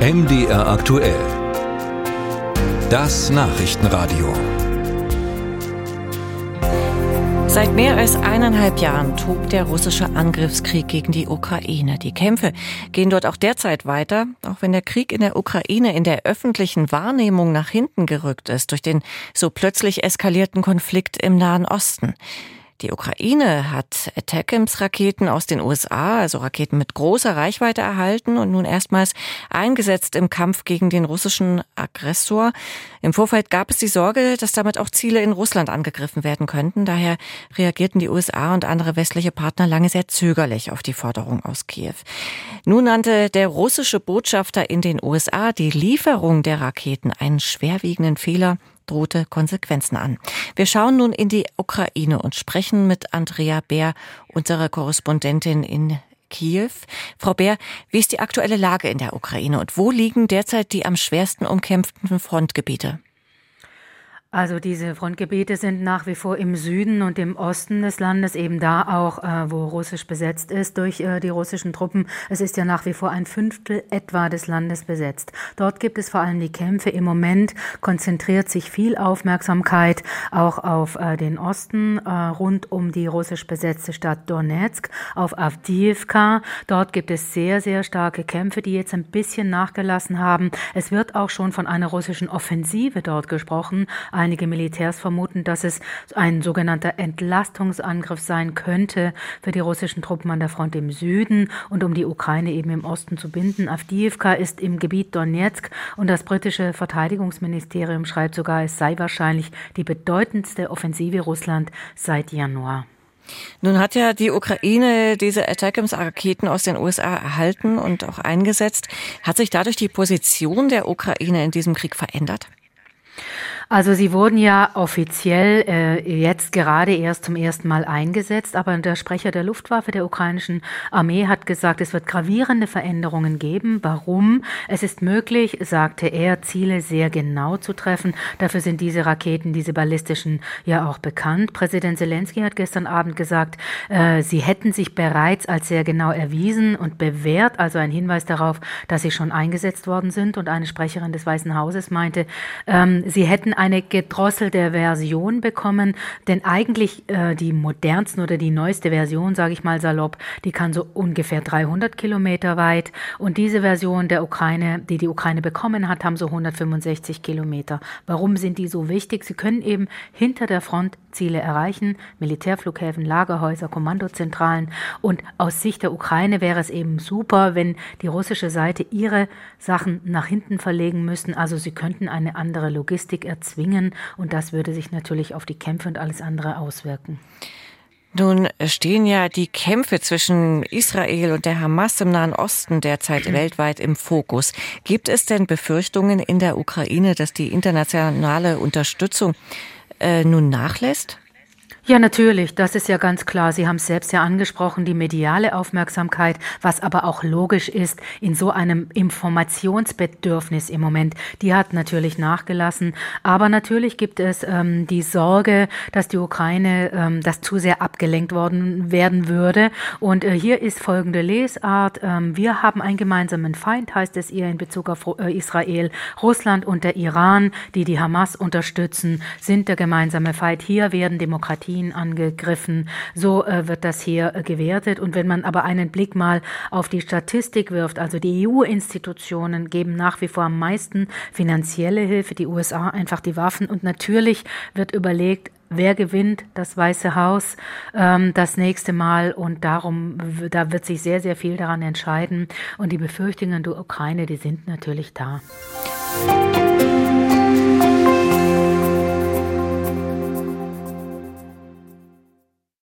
MDR aktuell. Das Nachrichtenradio. Seit mehr als eineinhalb Jahren tobt der russische Angriffskrieg gegen die Ukraine. Die Kämpfe gehen dort auch derzeit weiter, auch wenn der Krieg in der Ukraine in der öffentlichen Wahrnehmung nach hinten gerückt ist durch den so plötzlich eskalierten Konflikt im Nahen Osten. Die Ukraine hat Attackams-Raketen aus den USA, also Raketen mit großer Reichweite erhalten und nun erstmals eingesetzt im Kampf gegen den russischen Aggressor. Im Vorfeld gab es die Sorge, dass damit auch Ziele in Russland angegriffen werden könnten. Daher reagierten die USA und andere westliche Partner lange sehr zögerlich auf die Forderung aus Kiew. Nun nannte der russische Botschafter in den USA die Lieferung der Raketen einen schwerwiegenden Fehler drohte Konsequenzen an. Wir schauen nun in die Ukraine und sprechen mit Andrea Bär, unserer Korrespondentin in Kiew. Frau Bär, wie ist die aktuelle Lage in der Ukraine und wo liegen derzeit die am schwersten umkämpften Frontgebiete? Also diese Frontgebiete sind nach wie vor im Süden und im Osten des Landes, eben da auch, äh, wo russisch besetzt ist durch äh, die russischen Truppen. Es ist ja nach wie vor ein Fünftel etwa des Landes besetzt. Dort gibt es vor allem die Kämpfe. Im Moment konzentriert sich viel Aufmerksamkeit auch auf äh, den Osten äh, rund um die russisch besetzte Stadt Donetsk, auf Avdiivka. Dort gibt es sehr, sehr starke Kämpfe, die jetzt ein bisschen nachgelassen haben. Es wird auch schon von einer russischen Offensive dort gesprochen Einige Militärs vermuten, dass es ein sogenannter Entlastungsangriff sein könnte für die russischen Truppen an der Front im Süden und um die Ukraine eben im Osten zu binden. Avdiivka ist im Gebiet Donetsk und das britische Verteidigungsministerium schreibt sogar, es sei wahrscheinlich die bedeutendste Offensive Russland seit Januar. Nun hat ja die Ukraine diese Attackams-Raketen aus den USA erhalten und auch eingesetzt. Hat sich dadurch die Position der Ukraine in diesem Krieg verändert? Also sie wurden ja offiziell äh, jetzt gerade erst zum ersten Mal eingesetzt, aber der Sprecher der Luftwaffe der ukrainischen Armee hat gesagt, es wird gravierende Veränderungen geben. Warum? Es ist möglich, sagte er, Ziele sehr genau zu treffen. Dafür sind diese Raketen, diese ballistischen, ja auch bekannt. Präsident Zelensky hat gestern Abend gesagt, äh, sie hätten sich bereits als sehr genau erwiesen und bewährt, also ein Hinweis darauf, dass sie schon eingesetzt worden sind. Und eine Sprecherin des Weißen Hauses meinte, ähm, sie hätten eine gedrosselte Version bekommen, denn eigentlich äh, die modernsten oder die neueste Version, sage ich mal salopp, die kann so ungefähr 300 Kilometer weit und diese Version der Ukraine, die die Ukraine bekommen hat, haben so 165 Kilometer. Warum sind die so wichtig? Sie können eben hinter der Front Ziele erreichen, Militärflughäfen, Lagerhäuser, Kommandozentralen. Und aus Sicht der Ukraine wäre es eben super, wenn die russische Seite ihre Sachen nach hinten verlegen müssten. Also sie könnten eine andere Logistik erzwingen und das würde sich natürlich auf die Kämpfe und alles andere auswirken. Nun stehen ja die Kämpfe zwischen Israel und der Hamas im Nahen Osten derzeit weltweit im Fokus. Gibt es denn Befürchtungen in der Ukraine, dass die internationale Unterstützung äh, nun nachlässt? Ja, natürlich, das ist ja ganz klar. Sie haben es selbst ja angesprochen, die mediale Aufmerksamkeit, was aber auch logisch ist in so einem Informationsbedürfnis im Moment, die hat natürlich nachgelassen. Aber natürlich gibt es ähm, die Sorge, dass die Ukraine, ähm, das zu sehr abgelenkt worden werden würde. Und äh, hier ist folgende Lesart. Ähm, wir haben einen gemeinsamen Feind, heißt es ihr in Bezug auf äh, Israel. Russland und der Iran, die die Hamas unterstützen, sind der gemeinsame Feind. Hier werden Demokratien Demokratien angegriffen. So äh, wird das hier äh, gewertet. Und wenn man aber einen Blick mal auf die Statistik wirft, also die EU-Institutionen geben nach wie vor am meisten finanzielle Hilfe, die USA einfach die Waffen. Und natürlich wird überlegt, wer gewinnt das Weiße Haus ähm, das nächste Mal. Und darum, da wird sich sehr, sehr viel daran entscheiden. Und die Befürchtungen der Ukraine, die sind natürlich da.